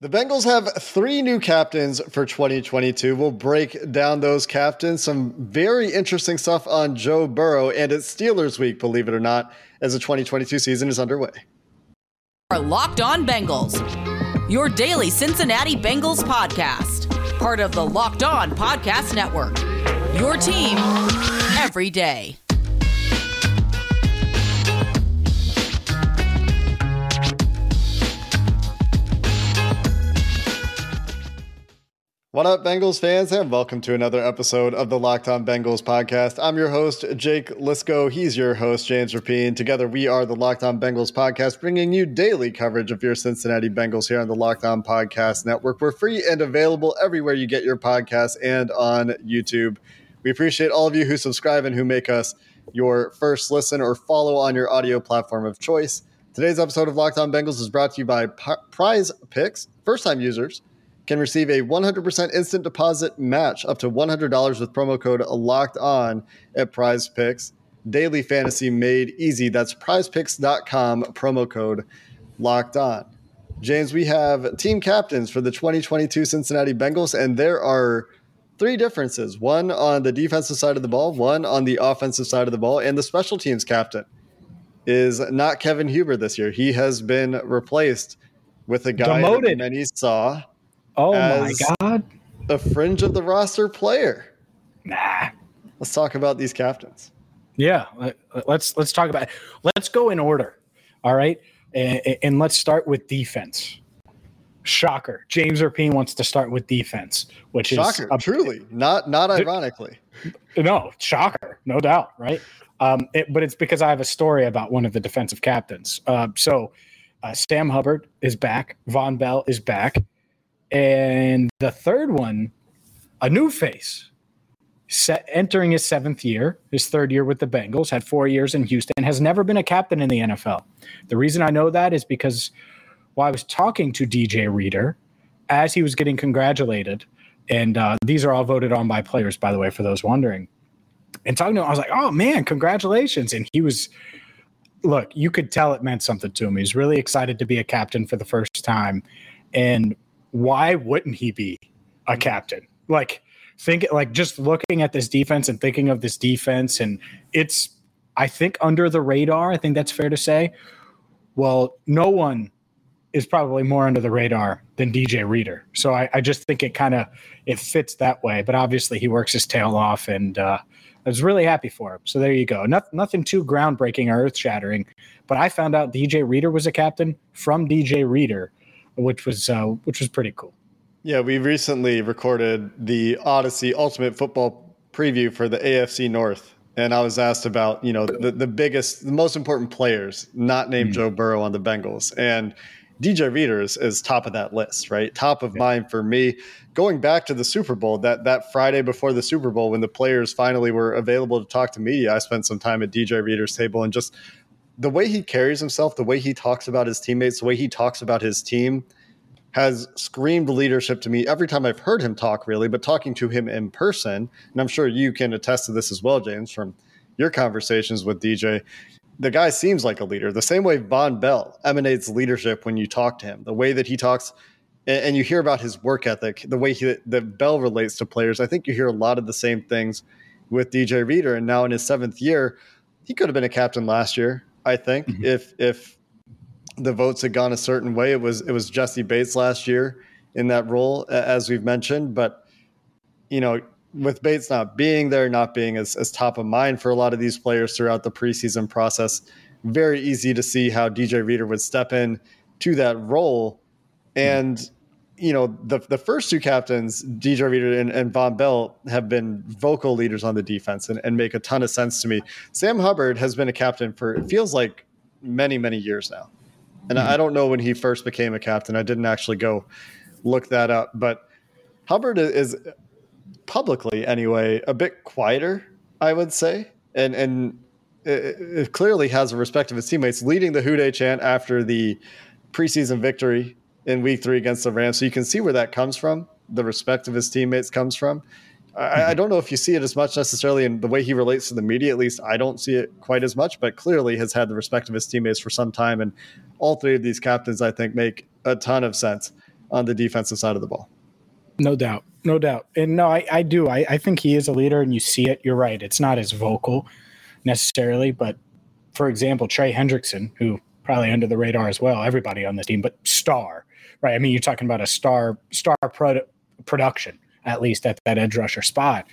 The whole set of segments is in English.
The Bengals have three new captains for 2022. We'll break down those captains. Some very interesting stuff on Joe Burrow, and it's Steelers week, believe it or not, as the 2022 season is underway. Are Locked On Bengals, your daily Cincinnati Bengals podcast, part of the Locked On Podcast Network. Your team every day. What up, Bengals fans, and welcome to another episode of the Locked On Bengals podcast. I'm your host, Jake Liscow. He's your host, James Rapien. Together, we are the Locked On Bengals podcast, bringing you daily coverage of your Cincinnati Bengals here on the Locked On Podcast Network. We're free and available everywhere you get your podcasts and on YouTube. We appreciate all of you who subscribe and who make us your first listen or follow on your audio platform of choice. Today's episode of Locked On Bengals is brought to you by P- Prize Picks. First time users can receive a 100% instant deposit match up to $100 with promo code locked on at prize picks. Daily fantasy made easy. That's prizepicks.com promo code locked on. James we have team captains for the 2022 cincinnati bengals and there are three differences. One on the defensive side of the ball one on the offensive side of the ball and the special teams captain is not kevin huber this year. He has been replaced with a guy Demoted. that many saw Oh my god. a fringe of the roster player. Nah. Let's talk about these captains. Yeah, let- let's let's talk about let's go in order. All right? And, and let's start with defense. Shocker. James Rapien wants to start with defense, which Shocker, is truly, not not ironically. no, shocker, no doubt, right? Um, it, but it's because I have a story about one of the defensive captains. Uh, so uh, Sam Hubbard is back. Vonn Bell is back. And the third one, a new face, set, entering his seventh year, his third year with the Bengals, had four years in Houston, has never been a captain in the NFL. The reason I know that is because while I was talking to DJ Reader as he was getting congratulated, and uh, these are all voted on by players, by the way, for those wondering. And talking to him, I was like, "Oh man, congratulations!" And he was, look, you could tell it meant something to him. He's really excited to be a captain for the first time, and why wouldn't he be a captain? Like, think like just looking at this defense and thinking of this defense, and it's, I think, under the radar. I think that's fair to say. Well, no one is probably more under the radar than DJ Reader. So I, I just think it kind of it fits that way. But obviously he works his tail off, and uh, I was really happy for him. So there you go. Not, nothing too groundbreaking or earth shattering. But I found out DJ Reader was a captain from DJ Reader, which was uh, which was pretty cool. Yeah, we recently recorded the Odyssey Ultimate Football preview for the AFC North, and I was asked about you know the, the biggest, the most important players, not named Joe Burrow on the Bengals, and DJ Reader is, is top of that list, right? Top of mind for me. Going back to the Super Bowl, that that Friday before the Super Bowl, when the players finally were available to talk to media, I spent some time at DJ Reader's table and just the way he carries himself, the way he talks about his teammates, the way he talks about his team has screamed leadership to me every time I've heard him talk, really, but talking to him in person, and I'm sure you can attest to this as well, James, from your conversations with DJ. The guy seems like a leader, the same way Vonn Bell emanates leadership when you talk to him, the way that he talks and, you hear about his work ethic, the way he, that Bell relates to players. I think you hear a lot of the same things with DJ Reader. And now in his seventh year, he could have been a captain last year, I think, mm-hmm. if, if, the votes had gone a certain way. It was it was Jessie Bates last year in that role, as we've mentioned. But you know, with Bates not being there, not being as, as top of mind for a lot of these players throughout the preseason process, very easy to see how DJ Reader would step in to that role. Mm-hmm. And you know, the the first two captains, DJ Reader and, and Vonn Bell, have been vocal leaders on the defense and, and make a ton of sense to me. Sam Hubbard has been a captain for it feels like many, many years now. And I don't know when he first became a captain. I didn't actually go look that up, but Hubbard is publicly anyway, a bit quieter, I would say. And and it, it clearly has a respect of his teammates, leading the Who Dey chant after the preseason victory in week three against the Rams. So you can see where that comes from. The respect of his teammates comes from. I, I, don't know if you see it as much necessarily in the way he relates to the media. At least I don't see it quite as much, but clearly has had the respect of his teammates for some time. And all three of these captains, I think, make a ton of sense on the defensive side of the ball. No doubt. No doubt. And no, I, I do. I, I think he is a leader and you see it. You're right. It's not as vocal necessarily, but for example, Trey Hendrickson, who probably under the radar as well, everybody on the team, but star, right? I mean, you're talking about a star, star pro- production at least at that edge rusher spot.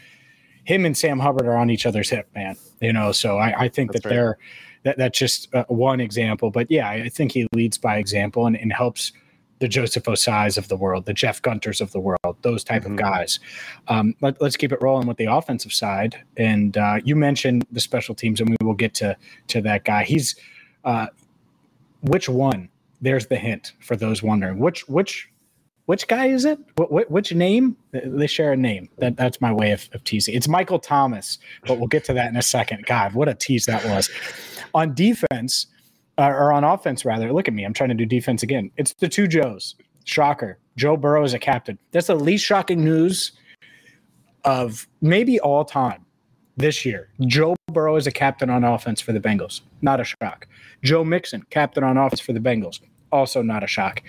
Him and Sam Hubbard are on each other's hip, man. You know, so I, I think that's that they're that that's just uh, one example. But yeah, I think he leads by example and, and helps the Joseph Ossais of the world, the Jeff Gunters of the world, those type mm-hmm. of guys. Um, let, us keep it rolling with the offensive side. And uh, you mentioned the special teams, and we will get to to that guy. He's uh, which one? There's the hint for those wondering. Which which which guy is it? What, which name? They share a name. That that's my way of, of teasing. It's Michael Thomas, but we'll get to that in a second. God, what a tease that was. on defense, uh, or on offense rather. Look at me. I'm trying to do defense again. It's the two Joes. Shocker. Joe Burrow is a captain. That's the least shocking news of maybe all time this year. Joe Burrow is a captain on offense for the Bengals. Not a shock. Joe Mixon, captain on offense for the Bengals. Also not a shock.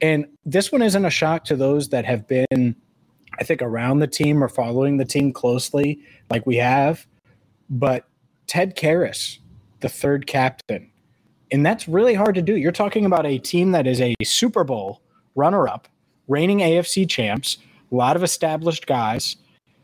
And this one isn't a shock to those that have been, I think, around the team or following the team closely, like we have. But Ted Karras, the third captain, and that's really hard to do. You're talking about a team that is a Super Bowl runner up, reigning AFC champs, a lot of established guys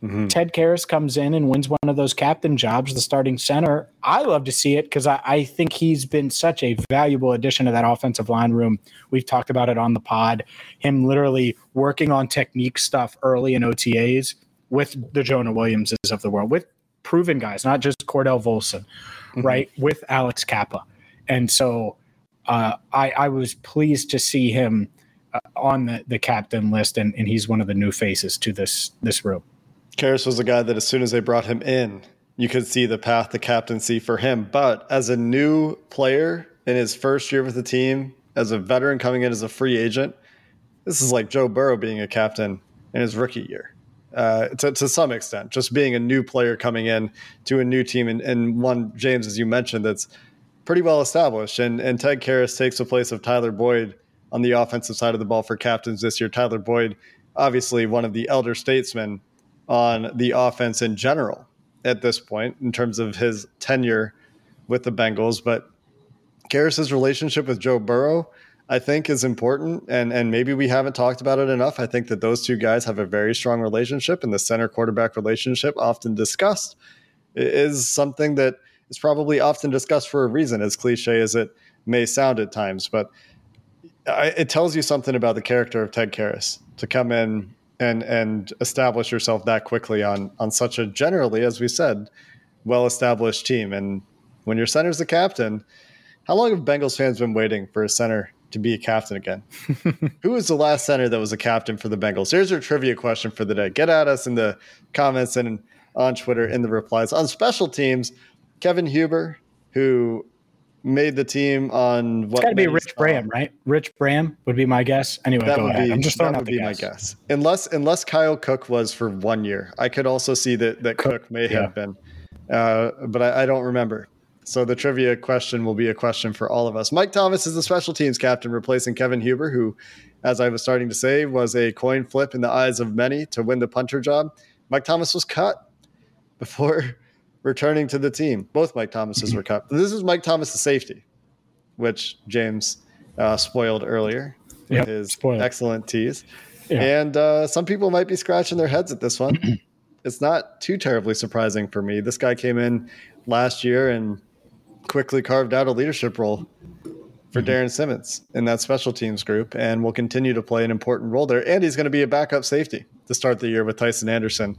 Mm-hmm. Ted Karras comes in and wins one of those captain jobs, the starting center. I love to see it because I, I, think he's been such a valuable addition to that offensive line room. We've talked about it on the pod. Him literally working on technique stuff early in OTAs with the Jonah Williamses of the world, with proven guys, not just Cordell Volson, mm-hmm. right? With Alex Cappa. And so uh, I, I was pleased to see him uh, on the, the captain list, and, and he's one of the new faces to this this room. Karras was a guy that as soon as they brought him in, you could see the path to captaincy for him. But as a new player in his first year with the team, as a veteran coming in as a free agent, this is like Joe Burrow being a captain in his rookie year. Uh, to, to some extent, just being a new player coming in to a new team and, and one, James, as you mentioned, that's pretty well established. And, and Ted Karras takes the place of Tyler Boyd on the offensive side of the ball for captains this year. Tyler Boyd, obviously one of the elder statesmen on the offense in general at this point in terms of his tenure with the Bengals. But Karras's relationship with Joe Burrow, I think, is important, and and maybe we haven't talked about it enough. I think that those two guys have a very strong relationship, and the center quarterback relationship, often discussed, is something that is probably often discussed for a reason, as cliche as it may sound at times. But I, it tells you something about the character of Ted Karras to come in and and establish yourself that quickly on on such a generally, as we said, well established team. And when your center's the captain, how long have Bengals fans been waiting for a center to be a captain again? Who was the last center that was a captain for the Bengals? Here's your trivia question for the day. Get at us in the comments and on Twitter in the replies. On special teams, Kevin Huber, who made the team on what? It's got to be Rich Braham, right? Rich Braham would be my guess. Anyway, that go ahead. Be, I'm just throwing that out would be guess. my guess. Unless unless Kyle Cook was for one year, I could also see that that Cook, Cook may yeah. have been, uh, but I, I, don't remember. So the trivia question will be a question for all of us. Mike Thomas is the special teams captain, replacing Kevin Huber, who, as I was starting to say, was a coin flip in the eyes of many to win the punter job. Mike Thomas was cut before returning to the team. Both Mike Thomases were cut. This is Mike Thomas, the safety, which James uh, spoiled earlier with yep, his spoiled. excellent tease. Yeah. And uh, some people might be scratching their heads at this one. it's not too terribly surprising for me. This guy came in last year and quickly carved out a leadership role for mm-hmm. Darrin Simmons in that special teams group and will continue to play an important role there. And he's going to be a backup safety to start the year with Tycen Anderson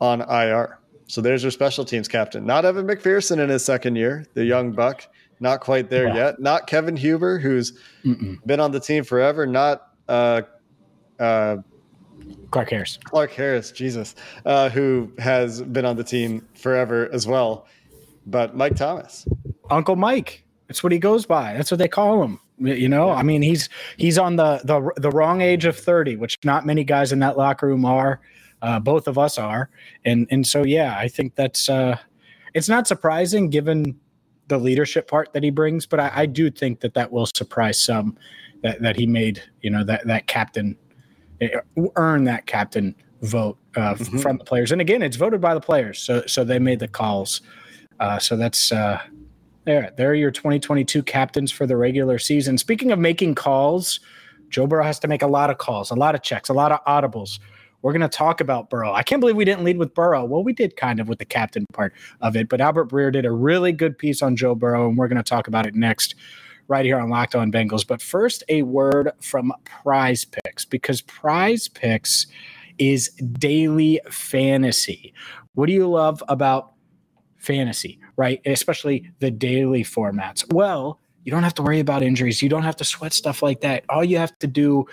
on IR. So there's your special teams captain. Not Evan McPherson in his second year, the young buck. Not quite there yet. Not Kevin Huber, who's Mm-mm. been on the team forever. Not uh, uh, Clark Harris. Clark Harris, Jesus, uh, who has been on the team forever as well. But Mike Thomas, Uncle Mike. That's what he goes by. That's what they call him. You know, I mean, he's he's on the the the wrong age of thirty, which not many guys in that locker room are. Uh, both of us are, and and so yeah, I think that's uh, it's not surprising given the leadership part that he brings, but I, I do think that that will surprise some that that he made you know that that captain eh, earn that captain vote uh, mm-hmm. from the players, and again, it's voted by the players, so so they made the calls. Uh, so that's uh, there. There are your 2022 captains for the regular season. Speaking of making calls, Joe Burrow has to make a lot of calls, a lot of checks, a lot of audibles. We're going to talk about Burrow. I can't believe we didn't lead with Burrow. Well, we did kind of with the captain part of it, but Albert Breer did a really good piece on Joe Burrow, and we're going to talk about it next right here on Locked On Bengals. But first, a word from Prize Picks because Prize Picks is daily fantasy. What do you love about fantasy, right? Especially the daily formats. Well, you don't have to worry about injuries. You don't have to sweat stuff like that. All you have to do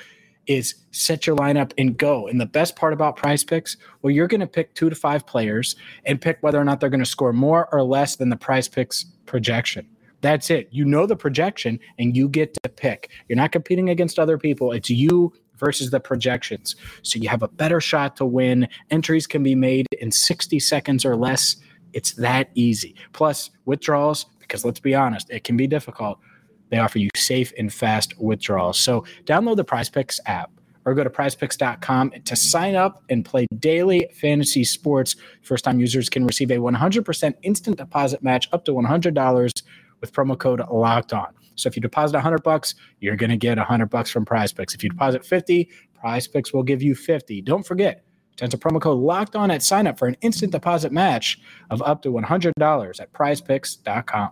is set your lineup and go. And the best part about prize picks, well, you're going to pick two to five players and pick whether or not they're going to score more or less than the prize picks projection. That's it. You know the projection and you get to pick. You're not competing against other people. It's you versus the projections. So you have a better shot to win. Entries can be made in 60 seconds or less. It's that easy. Plus, withdrawals, because let's be honest, it can be difficult. They offer you safe and fast withdrawals. So download the Prize Picks app or go to prizepicks.com to sign up and play daily fantasy sports. First time users can receive a 100% instant deposit match up to $100 with promo code locked on. So if you deposit 100 bucks, you're going to get 100 bucks from Prize Picks. If you deposit 50, Prize Picks will give you 50. Don't forget, enter promo code locked on at sign up for an instant deposit match of up to $100 at prizepicks.com.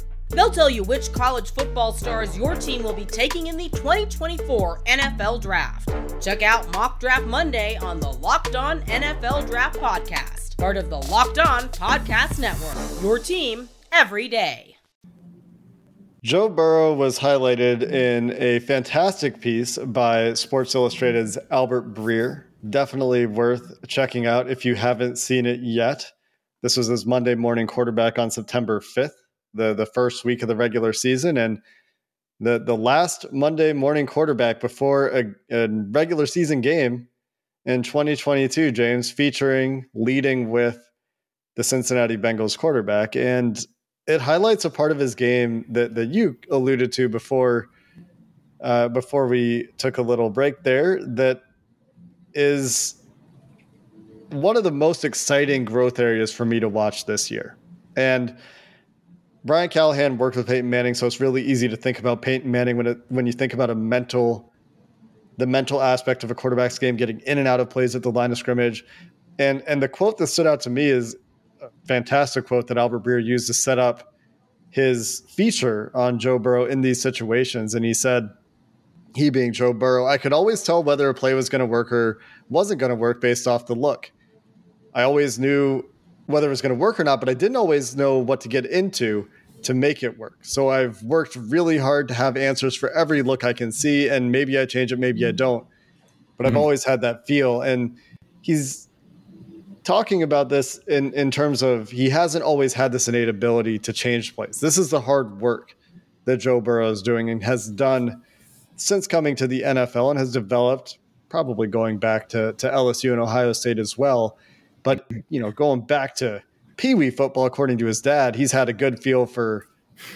They'll tell you which college football stars your team will be taking in the 2024 NFL Draft. Check out Mock Draft Monday on the Locked On NFL Draft Podcast, part of the Locked On Podcast Network. Your team every day. Joe Burrow was highlighted in a fantastic piece by Sports Illustrated's Albert Breer. Definitely worth checking out if you haven't seen it yet. This was his Monday morning quarterback on September 5th the the first week of the regular season and the the last Monday morning quarterback before a, a regular season game in 2022, James, featuring leading with the Cincinnati Bengals quarterback. And it highlights a part of his game that, that you alluded to before uh, before we took a little break there that is one of the most exciting growth areas for me to watch this year. And Brian Callahan worked with Peyton Manning, so it's really easy to think about Peyton Manning when it, when you think about a mental, the mental aspect of a quarterback's game, getting in and out of plays at the line of scrimmage, and and the quote that stood out to me is a fantastic quote that Albert Breer used to set up his feature on Joe Burrow in these situations, and he said, he being Joe Burrow, I could always tell whether a play was going to work or wasn't going to work based off the look. I always knew whether it was going to work or not, but I didn't always know what to get into to make it work. So I've worked really hard to have answers for every look I can see, and maybe I change it, maybe I don't. But mm-hmm. I've always had that feel. And he's talking about this in, in terms of he hasn't always had this innate ability to change plays. This is the hard work that Joe Burrow is doing and has done since coming to the NFL and has developed, probably going back to, to LSU and Ohio State as well but you know, going back to Pee Wee football, according to his dad, he's had a good feel for,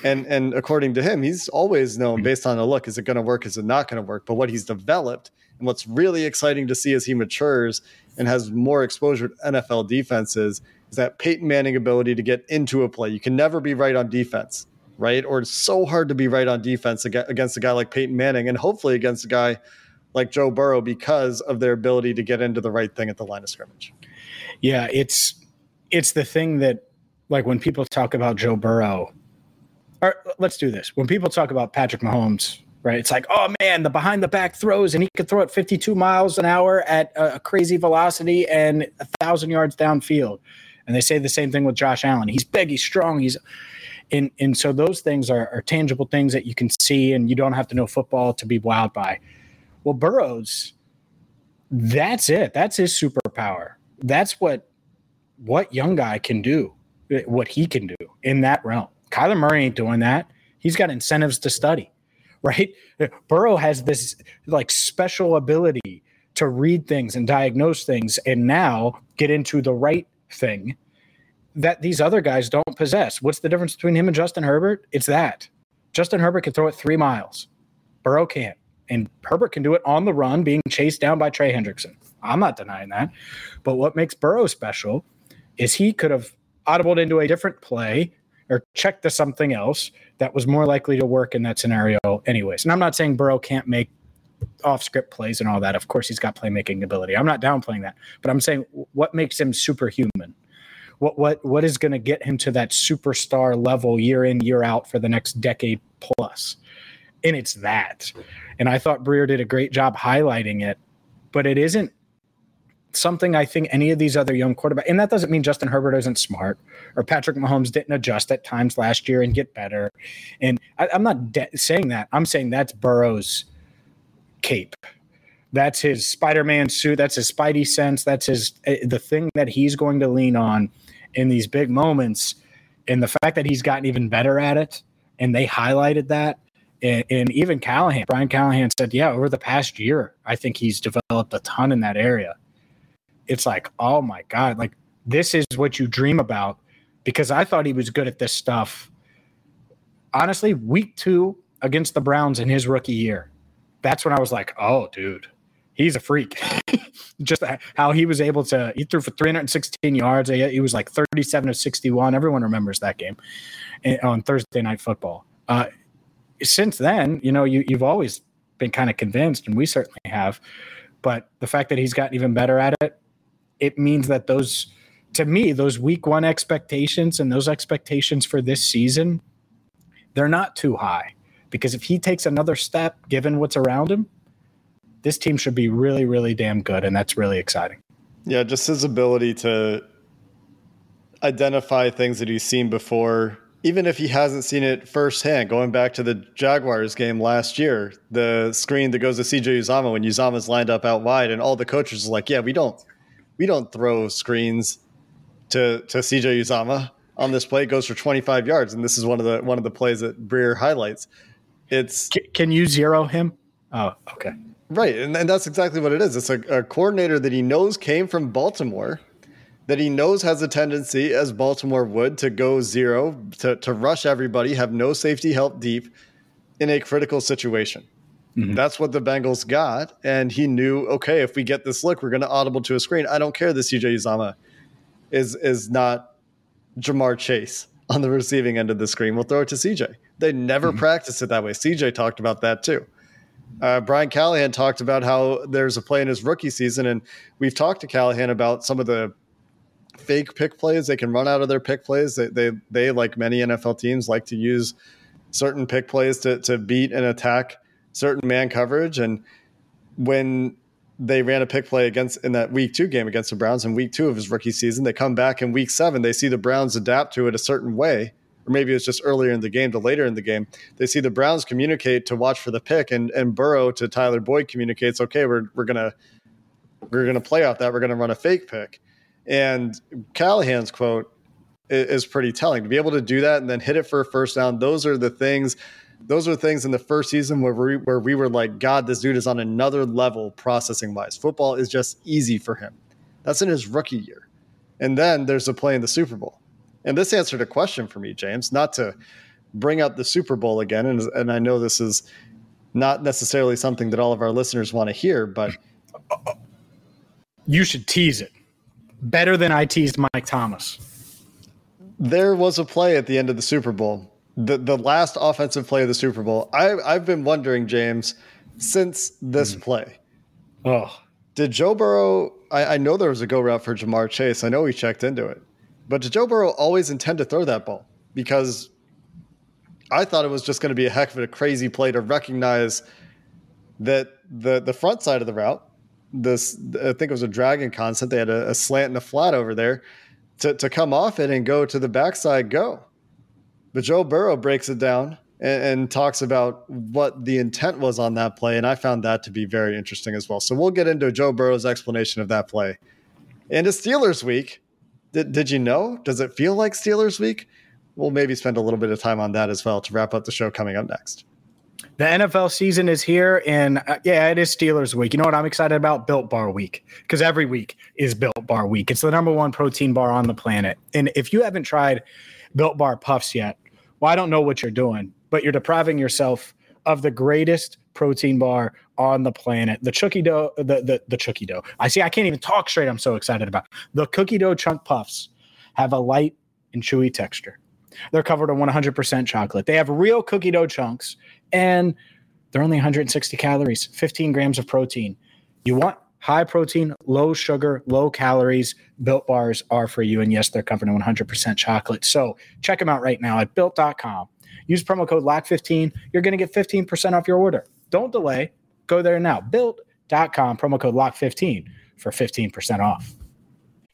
and and according to him, he's always known based on the look, is it going to work? Is it not going to work? But what he's developed and what's really exciting to see as he matures and has more exposure to NFL defenses is that Peyton Manning ability to get into a play. You can never be right on defense, right? Or it's so hard to be right on defense against a guy like Peyton Manning, and hopefully against a guy like Joe Burrow because of their ability to get into the right thing at the line of scrimmage. Yeah, it's it's the thing that like when people talk about Joe Burrow, or let's do this. When people talk about Patrick Mahomes right? It's like, oh man, the behind the back throws, and he could throw it 52 miles an hour at a, crazy velocity and a thousand yards downfield. And they say the same thing with Josh Allen. He's big, he's strong, he's and and so those things are, are tangible things that you can see, and you don't have to know football to be wowed by. Well, Burrows, that's it. That's his superpower. That's what what young guy can do, what he can do in that realm. Kyler Murray ain't doing that. He's got incentives to study right? Burrow has this like special ability to read things and diagnose things and now get into the right thing that these other guys don't possess. What's the difference between him and Justin Herbert? It's that. Justin Herbert can throw it three miles. Burrow can't. And Herbert can do it on the run, being chased down by Trey Hendrickson. I'm not denying that. But what makes Burrow special is he could have audibled into a different play or checked to something else that was more likely to work in that scenario, anyways. And I'm not saying Burrow can't make off script plays and all that. Of course, he's got playmaking ability. I'm not downplaying that, but I'm saying what makes him superhuman? What what what is going to get him to that superstar level year in year out for the next decade plus? And it's that. And I thought Breer did a great job highlighting it, but it isn't something I think any of these other young quarterbacks, and that doesn't mean Justin Herbert isn't smart or Patrick Mahomes didn't adjust at times last year and get better. And I, am not de- saying that. I'm saying that's Burrow's cape. That's his Spider-Man suit. That's his Spidey sense. That's his uh, the thing that he's going to lean on in these big moments. And the fact that he's gotten even better at it, and they highlighted that. And, and even Callahan, Brian Callahan said, "Yeah, over the past year, I think he's developed a ton in that area." it's like, oh my God, like this is what you dream about because I thought he was good at this stuff. Honestly, week two against the Browns in his rookie year, that's when I was like, oh, dude, he's a freak. Just how he was able to, he threw for 316 yards. He was like 37 of 61. Everyone remembers that game eh, on Thursday Night Football. Uh, since then, you know, you, you've always been kind of convinced, and we certainly have. But the fact that he's gotten even better at it, it means that those to me those week one expectations and those expectations for this season they're not too high because if he takes another step given what's around him this team should be really really damn good and that's really exciting yeah just his ability to identify things that he's seen before even if he hasn't seen it firsthand, going back to the Jaguars game last year, the screen that goes to CJ Uzomah when Uzomah's lined up out wide, and all the coaches are like, "Yeah, we don't, we don't throw screens to to CJ Uzomah on this play. It goes for 25 yards, and this is one of the one of the plays that Breer highlights. It's can you zero him? Oh, okay. Right, and, and that's exactly what it is. It's a, a coordinator that he knows came from Baltimore, that he knows has a tendency, as Baltimore would, to go zero, to, to rush everybody, have no safety help deep in a critical situation. Mm-hmm. That's what the Bengals got. And he knew, okay, if we get this look, we're going to audible to a screen. I don't care that CJ Uzomah is is not Ja'Marr Chase on the receiving end of the screen. We'll throw it to CJ. They never mm-hmm. practiced it that way. CJ talked about that too. Uh, Brian Callahan talked about how there's a play in his rookie season, and we've talked to Callahan about some of the fake pick plays they can run out of their pick plays. They, they, they like many NFL teams, like to use certain pick plays to, to beat and attack certain man coverage. And when they ran a pick play against in that week two game against the Browns in week two of his rookie season, they come back in week seven, they see the Browns adapt to it a certain way. Or maybe it's just earlier in the game to later in the game. They see the Browns communicate to watch for the pick, and and Burrow to Tyler Boyd communicates, okay, we're we're gonna we're gonna play off that. We're gonna run a fake pick. And Callahan's quote is, pretty telling. To be able to do that and then hit it for a first down, those are the things those are things in the first season where we, where we were like, God, this dude is on another level processing wise. Football is just easy for him. That's in his rookie year. And then there's a play in the Super Bowl. And this answered a question for me, James, not to bring up the Super Bowl again. And, and I know this is not necessarily something that all of our listeners want to hear, but you should tease it better than I teased Mike Thomas. There was a play at the end of the Super Bowl the the last offensive play of the Super Bowl. I I've been wondering, James, since this mm. play. Oh, did Joe Burrow? I, I know there was a go route for Ja'Marr Chase. I know he checked into it, but did Joe Burrow always intend to throw that ball? Because I thought it was just going to be a heck of a crazy play to recognize that the the front side of the route, this I think it was a dragon concept. They had a, a slant and a flat over there to, to come off it and go to the backside go. But Joe Burrow breaks it down and, and, talks about what the intent was on that play. And I found that to be very interesting as well. So we'll get into Joe Burrow's explanation of that play. And it's Steelers week. Did, did you know? Does it feel like Steelers week? We'll maybe spend a little bit of time on that as well to wrap up the show coming up next. The NFL season is here, and uh, yeah, it is Steelers week. You know what I'm excited about? Built Bar week, because every week is Built Bar week. It's the number one protein bar on the planet. And if you haven't tried Built Bar Puffs yet, well, I don't know what you're doing, but you're depriving yourself of the greatest protein bar on the planet. The cookie dough, the the, the cookie dough. I see. I can't even talk straight. I'm so excited about the cookie dough chunk puffs. Have a light and chewy texture. They're covered in 100% chocolate. They have real cookie dough chunks, and they're only 160 calories, 15 grams of protein. You want high protein, low sugar, low calories. Built bars are for you. And yes, they're covered in 100% chocolate. So check them out right now at built.com. Use promo code LOCK15. You're going to get 15% off your order. Don't delay. Go there now. Built.com, promo code LOCK15 for 15% off.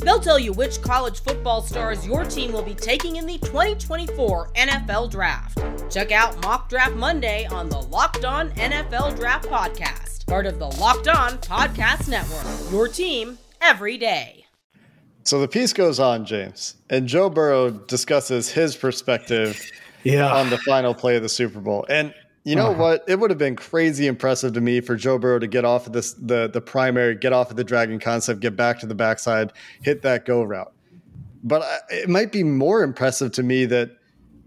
They'll tell you which college football stars your team will be taking in the 2024 NFL Draft. Check out Mock Draft Monday on the Locked On NFL Draft Podcast, part of the Locked On Podcast Network. Your team every day. So the piece goes on, James, and Joe Burrow discusses his perspective yeah. on the final play of the Super Bowl. And you know uh-huh. what? It would have been crazy impressive to me for Joe Burrow to get off of this the the primary, get off of the dragon concept, get back to the backside, hit that go route. But it might be more impressive to me that,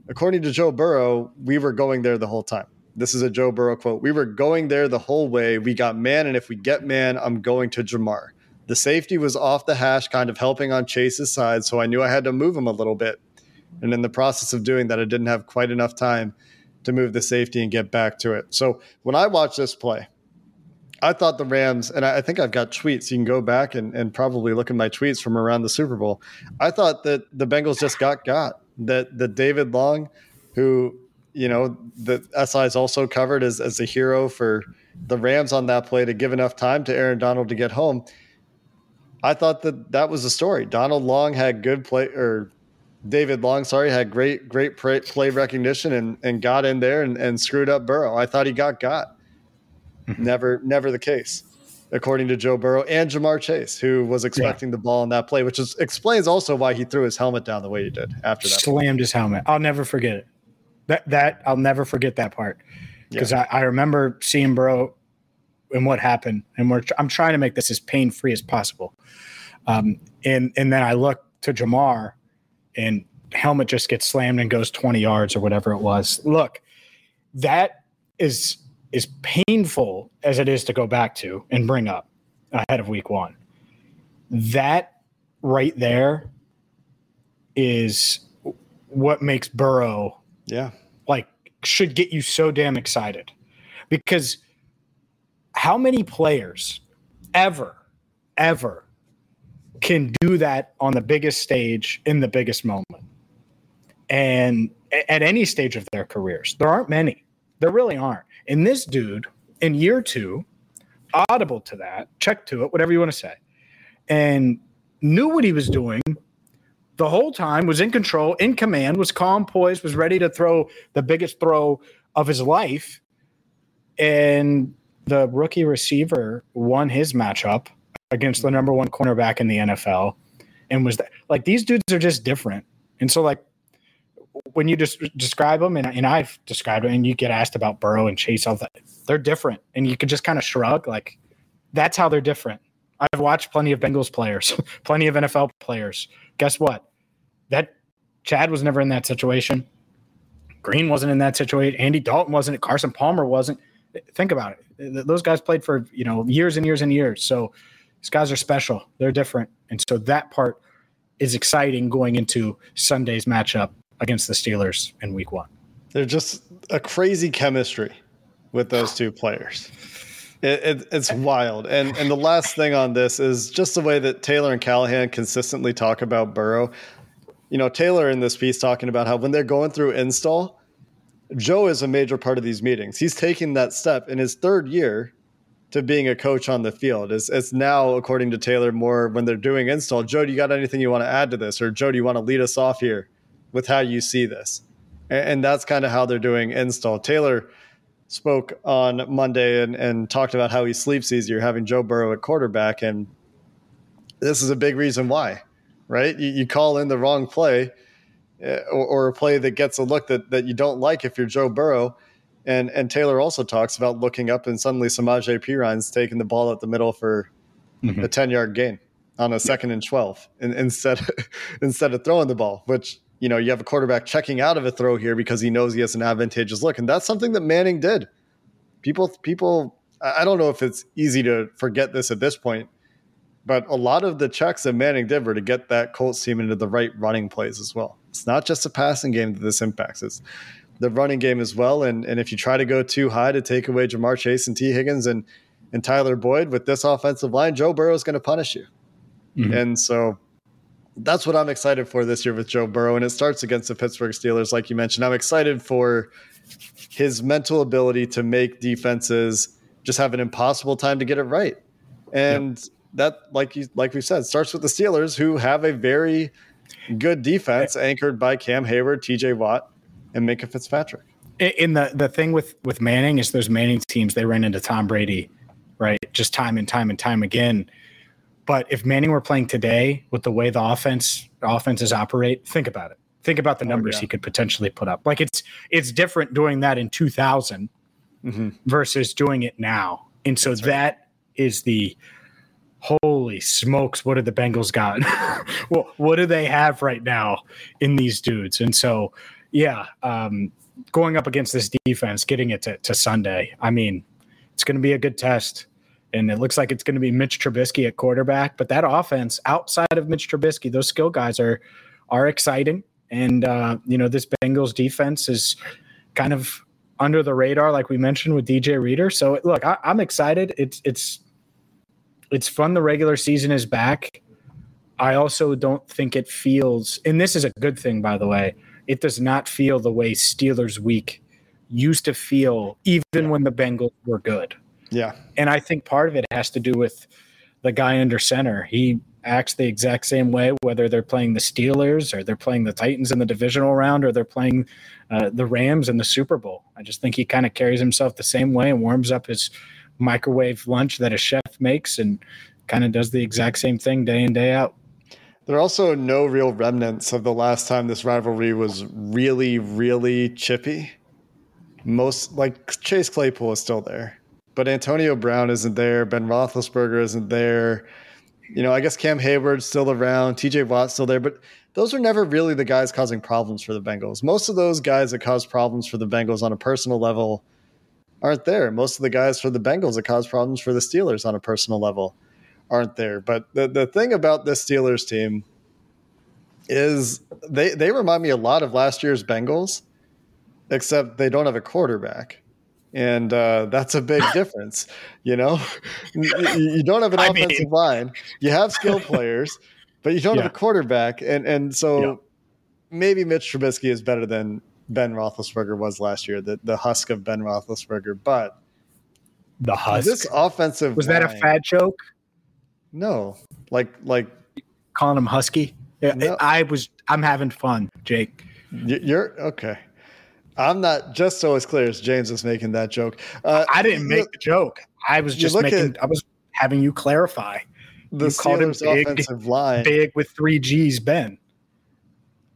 according to Joe Burrow, we were going there the whole time. This is a Joe Burrow quote. We were going there the whole way. We got man, and if we get man, I'm going to Ja'Marr. The safety was off the hash, kind of helping on Chase's side, so I knew I had to move him a little bit. And in the process of doing that, I didn't have quite enough time to move the safety and get back to it. So when I watched this play, I thought the Rams, and I think I've got tweets. You can go back and, and probably look at my tweets from around the Super Bowl. I thought that the Bengals just got got. That the David Long, who you know the SI is also covered as as a hero for the Rams on that play to give enough time to Aaron Donald to get home. I thought that that was the story. Donald Long had good play or David Long, sorry, had great, great play recognition and, and got in there and, and screwed up Burrow. I thought he got got. Mm-hmm. Never, never the case, according to Joe Burrow and Ja'Marr Chase, who was expecting yeah. the ball in that play, which is, explains also why he threw his helmet down the way he did after that. Slammed his helmet. I'll never forget it. That that I'll never forget that part because yeah. I, I remember seeing Burrow and what happened, and we're I'm trying to make this as pain free as possible. Um, and and then I look to Ja'Marr and helmet just gets slammed and goes 20 yards or whatever it was. Look, that is is painful as it is to go back to and bring up ahead of week 1. That right there is what makes Burrow yeah like should get you so damn excited because how many players ever ever can do that on the biggest stage in the biggest moment and at any stage of their careers. There aren't many. There really aren't. And this dude in year two, audible to that, check to it, whatever you want to say, and knew what he was doing the whole time, was in control, in command, was calm, poised, was ready to throw the biggest throw of his life. And the rookie receiver won his matchup against the number one cornerback in the NFL, and was that, like these dudes are just different. And so like when you just describe them, and, and I've described them, and you get asked about Burrow and Chase, all that they're different, and you can just kind of shrug like that's how they're different. I've watched plenty of Bengals players, plenty of NFL players. Guess what? That Chad was never in that situation. Green wasn't in that situation. Andy Dalton wasn't. Carson Palmer wasn't. Think about it. Those guys played for you know years and years and years. So these guys are special. They're different. And so that part is exciting going into Sunday's matchup against the Steelers in week one. They're just a crazy chemistry with those two players. It, it, it's wild. And and the last thing on this is just the way that Taylor and Callahan consistently talk about Burrow. You know, Taylor in this piece talking about how when they're going through install, Joe is a major part of these meetings. He's taking that step in his third year to being a coach on the field. It's, it's now, according to Taylor, more when they're doing install. Joe, do you got anything you want to add to this? Or Joe, do you want to lead us off here with how you see this? And, and that's kind of how they're doing install. Taylor spoke on Monday and, and talked about how he sleeps easier having Joe Burrow at quarterback. And this is a big reason why, right? You, you call in the wrong play uh, or, or a play that gets a look that, that you don't like if you're Joe Burrow and and Taylor also talks about looking up and suddenly Samaje Perine's taking the ball at the middle for mm-hmm. a 10 yard gain on a second and 12 and, instead instead of throwing the ball, which you know you have a quarterback checking out of a throw here because he knows he has an advantageous look, and that's something that Manning did. People people I don't know if it's easy to forget this at this point, but a lot of the checks that Manning did were to get that Colts team into the right running plays as well. It's not just a passing game that this impacts. It's the running game as well. And and if you try to go too high to take away Ja'Marr Chase and Tee Higgins and and Tyler Boyd with this offensive line, Joe Burrow is going to punish you. Mm-hmm. And so that's what I'm excited for this year with Joe Burrow. And it starts against the Pittsburgh Steelers, like you mentioned. I'm excited for his mental ability to make defenses just have an impossible time to get it right. And yep. that, like you like we said, starts with the Steelers, who have a very good defense anchored by Cam Heyward, TJ Watt, and Minkah Fitzpatrick. In the the thing with with Manning is those Manning teams they ran into Tom Brady, right? Just time and time and time again. But if Manning were playing today with the way the offense offenses operate, think about it. Think about the oh, numbers oh, yeah. he could potentially put up. Like it's it's different doing that in 2000 mm-hmm. versus doing it now. And so right. that is the holy smokes, what did the Bengals got? well, what do they have right now in these dudes? And so yeah, um, going up against this defense, getting it to, to Sunday, I mean, it's going to be a good test. And it looks like it's going to be Mitch Trubisky at quarterback. But that offense, outside of Mitch Trubisky, those skill guys are are exciting. And uh, you know, this Bengals defense is kind of under the radar, like we mentioned with DJ Reader. So look, I, I'm excited. It's it's it's fun. The regular season is back. I also don't think it feels, and this is a good thing, by the way it does not feel the way Steelers week used to feel, even yeah. when the Bengals were good. Yeah. And I think part of it has to do with the guy under center. He acts the exact same way, whether they're playing the Steelers or they're playing the Titans in the divisional round or they're playing uh, the Rams in the Super Bowl. I just think he kind of carries himself the same way and warms up his microwave lunch that a chef makes and kind of does the exact same thing day in, day out. There are also no real remnants of the last time this rivalry was really, really chippy. Most like Chase Claypool is still there, but Antonio Brown isn't there. Ben Roethlisberger isn't there. You know, I guess Cam Heyward's still around. TJ Watt's still there, but those are never really the guys causing problems for the Bengals. Most of those guys that cause problems for the Bengals on a personal level aren't there. Most of the guys for the Bengals that cause problems for the Steelers on a personal level aren't there. But the, the thing about this Steelers team is they they remind me a lot of last year's Bengals, except they don't have a quarterback. And uh, that's a big difference, you know. you, don't have an I offensive mean, line. You have skill players, but you don't yeah. have a quarterback. And and so yeah. maybe Mitch Trubisky is better than Ben Roethlisberger was last year, the the husk of Ben Roethlisberger. But the husk. This offensive was line, that a fat joke? No, like like calling him Husky. No. I was. I'm having fun, Jake. You're okay. I'm not just so as clear as James is making that joke. Uh, I didn't make the joke. I was just making. I was having you clarify. The you called him big, offensive line, big with three G's, Ben.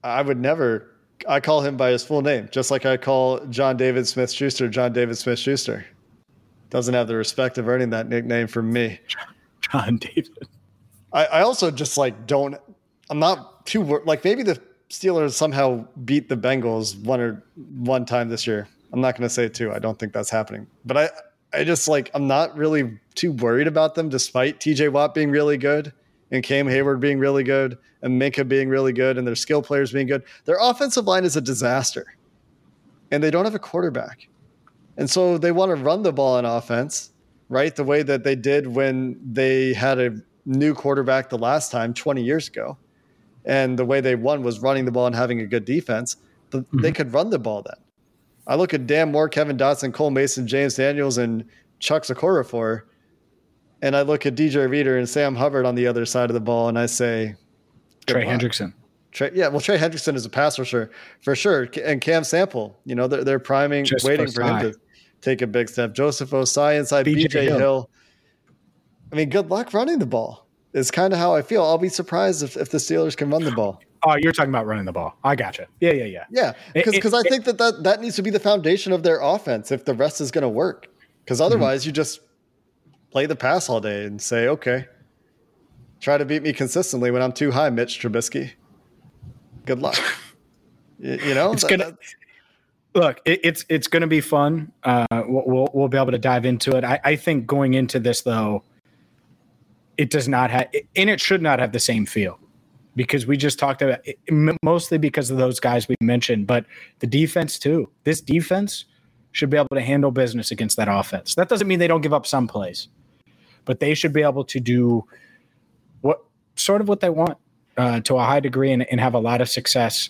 I would never. I call him by his full name, just like I call John David Smith Schuster John David Smith Schuster. Doesn't have the respect of earning that nickname from me. John David. I, I also just like don't. I'm not too like maybe the Steelers somehow beat the Bengals one or one time this year. I'm not going to say two. I don't think that's happening. But I I just like I'm not really too worried about them, despite TJ Watt being really good and Cam Heyward being really good and Minkah being really good and their skill players being good. Their offensive line is a disaster. And they don't have a quarterback. And so they want to run the ball on offense, right? The way that they did when they had a new quarterback the last time 20 years ago. And the way they won was running the ball and having a good defense. Mm-hmm. They could run the ball then. I look at Dan Moore, Kevin Dotson, Cole Mason, James Daniels, and Chuck Okorafor, and I look at DJ Reader and Sam Hubbard on the other side of the ball, and I say, Trey luck. Hendrickson. Trey, yeah, well, Trey Hendrickson is a pass rusher for sure, and Cam Sample. You know, they're, they're priming, Just waiting for him to take a big step. Joseph Ossai inside BJ, BJ Hill. Hill. I mean, good luck running the ball. Is kind of how I feel. I'll be surprised if, if the Steelers can run the ball. Oh, you're talking about running the ball. I gotcha. Yeah, yeah, yeah. Yeah, because because I think that, that that needs to be the foundation of their offense if the rest is going to work. Because mm-hmm. otherwise, mm-hmm. you just play the pass all day and say, okay, try to beat me consistently when I'm too high, Mitch Trubisky. Good luck. you, you, know, it's that, gonna look. It, it's it's gonna be fun. Uh, we'll we'll be able to dive into it. I, I think going into this though, it does not have, and it should not have the same feel because we just talked about it, mostly because of those guys we mentioned, but the defense too. This defense should be able to handle business against that offense. That doesn't mean they don't give up some plays, but they should be able to do what sort of what they want uh, to a high degree and, and, have a lot of success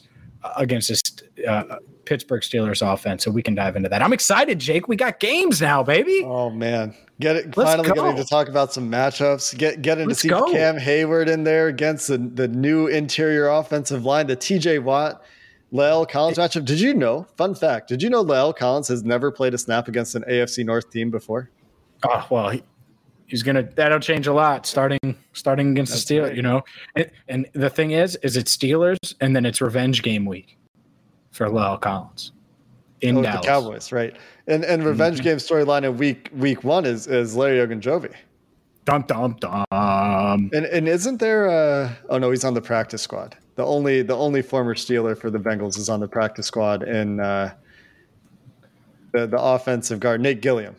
against this uh, Pittsburgh Steelers offense. So we can dive into that. I'm excited, Jake. We got games now, baby. Oh man, get it! Let's finally go. getting to talk about some matchups. Get getting Let's to see go. Cam Heyward in there against the, the new interior offensive line, the T.J. Watt. La'el Collins matchup. Did you know? Fun fact. Did you know La'el Collins has never played a snap against an AFC North team before? Oh well, he, he's gonna. That'll change a lot starting starting against That's the Steelers. Right. You know, and, and, the thing is, is it's Steelers and then it's revenge game week for La'el Collins in oh, Dallas. The Cowboys, right? And and revenge mm-hmm. game storyline in week week one is is Larry Ogunjobi. Dum dum dum. And and isn't there? Uh, oh no, he's on the practice squad. The only the only former Steeler for the Bengals is on the practice squad, and uh, the the offensive guard Nate Gilliam.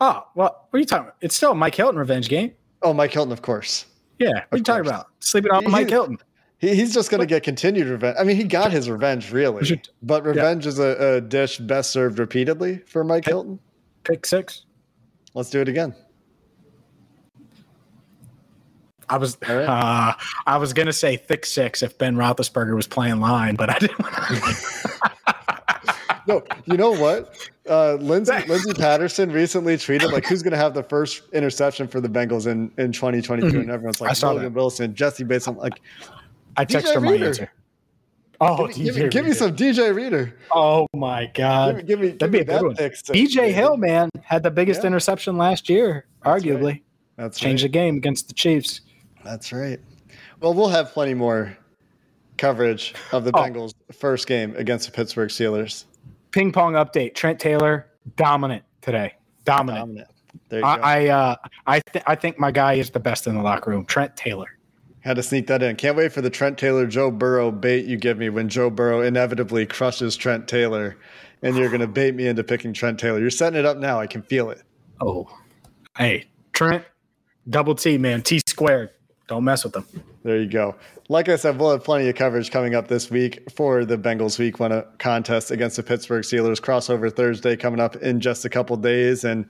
Oh well, what are you talking about? It's still a Mike Hilton revenge game. Oh, Mike Hilton, of course. Yeah, what are you talking about? Sleeping on Mike Hilton. He, he's just going to get continued revenge. I mean, he got his revenge, really. But revenge yeah. is a, a, dish best served repeatedly for Mike pick, Hilton. Pick six. Let's do it again. I was right. uh, I was gonna say thick six if Ben Roethlisberger was playing line, but I didn't. no, you know what? Uh, Lindsay Lindsay Patterson recently tweeted like, "Who's gonna have the first interception for the Bengals in in 2022?" Mm-hmm. And everyone's like, "Logan Wilson, Jessie Bates." I'm like, I text her my answer. Oh, give, me, give me, some DJ Reader. Oh my God, give me, give me that'd be a good one. BJ Hill, man, had the biggest yeah. interception last year, That's arguably. Right. That's changed right. the game against the Chiefs. That's right. Well, we'll have plenty more coverage of the oh. Bengals' first game against the Pittsburgh Steelers. Ping pong update: Trent Taylor dominant today. Dominant. dominant. I I, uh, I, th- I think my guy is the best in the locker room. Trent Taylor. Had to sneak that in. Can't wait for the Trent Taylor Joe Burrow bait you give me when Joe Burrow inevitably crushes Trent Taylor, and you're going to bait me into picking Trent Taylor. You're setting it up now. I can feel it. Oh, hey Trent, double T man, T squared. Don't mess with them. There you go. Like I said, we'll have plenty of coverage coming up this week for the Bengals Week One uh, contest against the Pittsburgh Steelers. Crossover Thursday coming up in just a couple days, and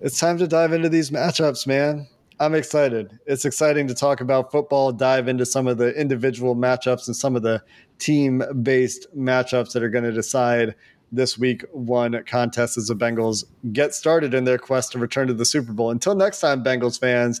it's time to dive into these matchups, man. I'm excited. It's exciting to talk about football, dive into some of the individual matchups and some of the team based matchups that are going to decide this week one contest as the Bengals get started in their quest to return to the Super Bowl. Until next time, Bengals fans,